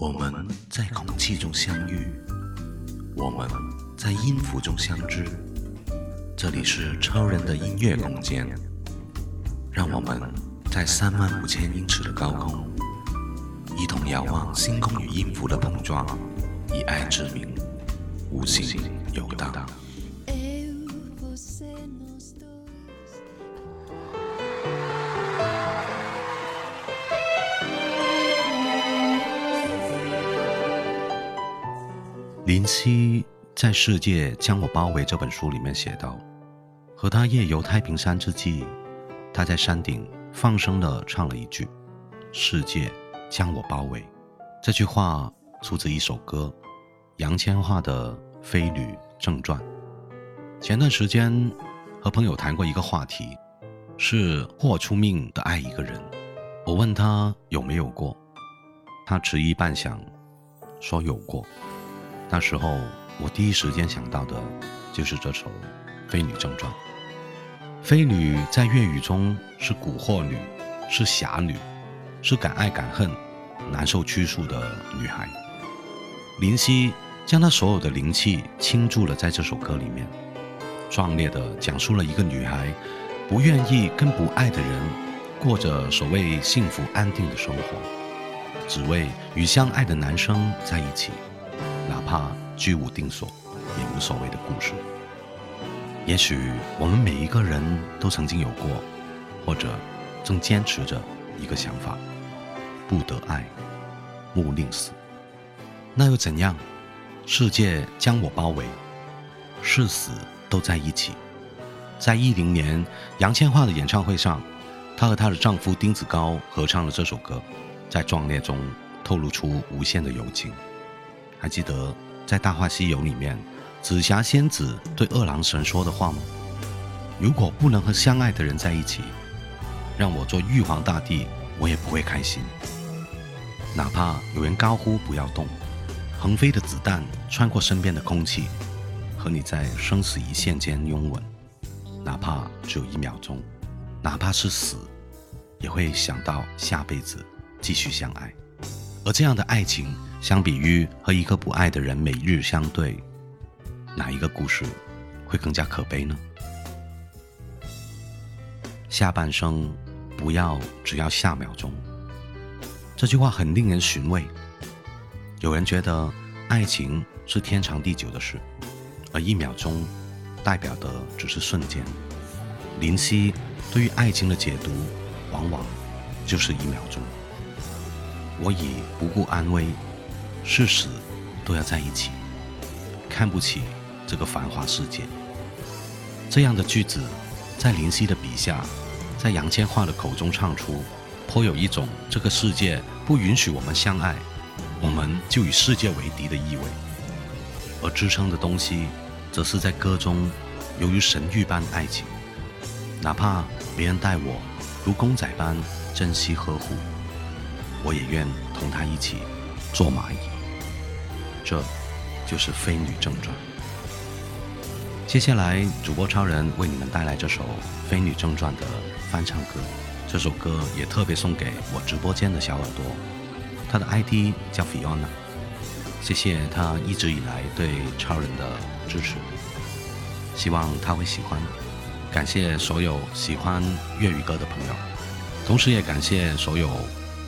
我们在空气中相遇，我们在音符中相知。这里是超人的音乐空间，让我们在三万五千英尺的高空，一同遥望星空与音符的碰撞，以爱之名，无形游荡。林夕在《世界将我包围》这本书里面写道：“和他夜游太平山之际，他在山顶放声的唱了一句‘世界将我包围’。”这句话出自一首歌，《杨千嬅的《飞女正传》》。前段时间，和朋友谈过一个话题，是豁出命的爱一个人。我问他有没有过，他迟疑半晌，说有过。那时候，我第一时间想到的，就是这首《飞女正传》。飞女在粤语中是蛊惑女，是侠女，是敢爱敢恨、难受屈束的女孩。林夕将她所有的灵气倾注了在这首歌里面，壮烈地讲述了一个女孩不愿意跟不爱的人过着所谓幸福安定的生活，只为与相爱的男生在一起。他居无定所，也无所谓的故事。也许我们每一个人都曾经有过，或者正坚持着一个想法：不得爱，勿吝死。那又怎样？世界将我包围，誓死都在一起。在一零年，杨千嬅的演唱会上，她和她的丈夫丁子高合唱了这首歌，在壮烈中透露出无限的友情。还记得在《大话西游》里面，紫霞仙子对二郎神说的话吗？如果不能和相爱的人在一起，让我做玉皇大帝，我也不会开心。哪怕有人高呼不要动，横飞的子弹穿过身边的空气，和你在生死一线间拥吻，哪怕只有一秒钟，哪怕是死，也会想到下辈子继续相爱。而这样的爱情。相比于和一个不爱的人每日相对，哪一个故事会更加可悲呢？下半生不要，只要下秒钟。这句话很令人寻味。有人觉得爱情是天长地久的事，而一秒钟代表的只是瞬间。林夕对于爱情的解读，往往就是一秒钟。我已不顾安危。是死，都要在一起。看不起这个繁华世界。这样的句子，在林夕的笔下，在杨千嬅的口中唱出，颇有一种这个世界不允许我们相爱，我们就与世界为敌的意味。而支撑的东西，则是在歌中犹如神谕般爱情。哪怕别人待我如公仔般珍惜呵护，我也愿同他一起。做蚂蚁，这就是《飞女正传》。接下来，主播超人为你们带来这首《飞女正传》的翻唱歌。这首歌也特别送给我直播间的小耳朵，他的 ID 叫 Fiona。谢谢他一直以来对超人的支持，希望他会喜欢。感谢所有喜欢粤语歌的朋友，同时也感谢所有。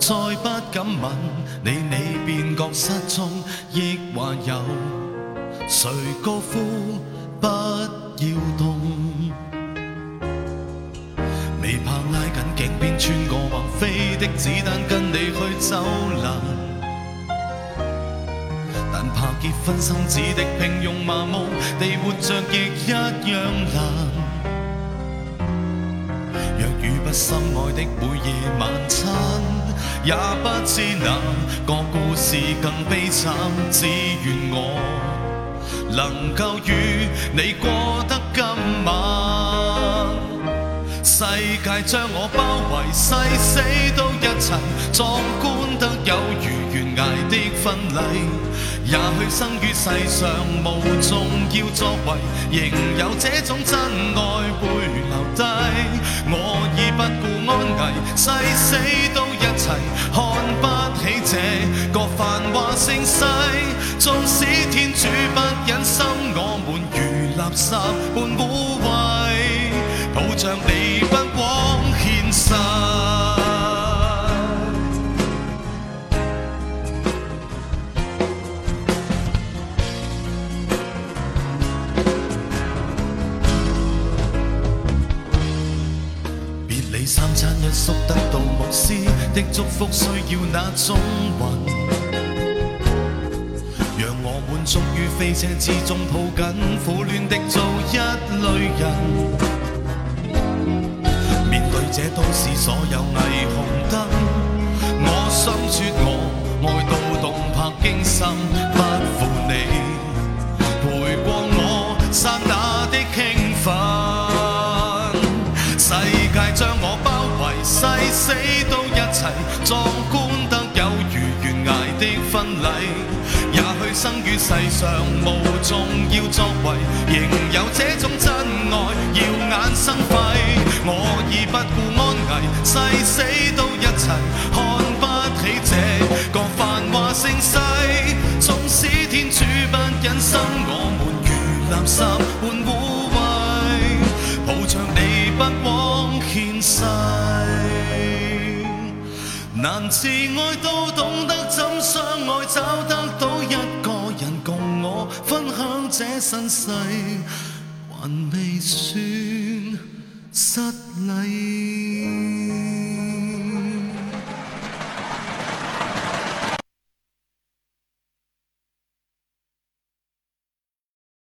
再不敢吻你，你便觉失踪。亦或有谁高呼不要动？未怕拉紧颈边穿过横飞的子弹跟你去走难，但怕结婚生子的平庸麻木地活着亦一样难。若与不心爱的每夜晚餐。也不知哪个故事更悲惨，只愿我能够与你过得今晚。世界将我包围，誓死都一齐，壮观得有如悬崖的婚礼。也许生于世上无重要作为，仍有这种真爱会留低。我已不顾安危，誓死。一切看不起这个繁华盛世，纵使天主不忍心，我们如垃圾般污秽，抱着你不枉献身。的祝福需要那种魂，让我满足于飞车之中抱紧，苦恋的做一类人。面对这都市所有霓虹灯，我想说我爱到动魄惊心，不负你陪过我刹那的兴奋。世界将我。为死死都一齐，壮观得有如悬崖的婚礼。也许生于世上无重要作为，仍有这种真爱耀眼生辉。我已不顾安危，誓死都一齐，看不起这个繁华盛世。纵使天主不忍心，我们如垃圾般。难自爱，都懂得怎相爱，找得到一个人共我分享这身世，还未说。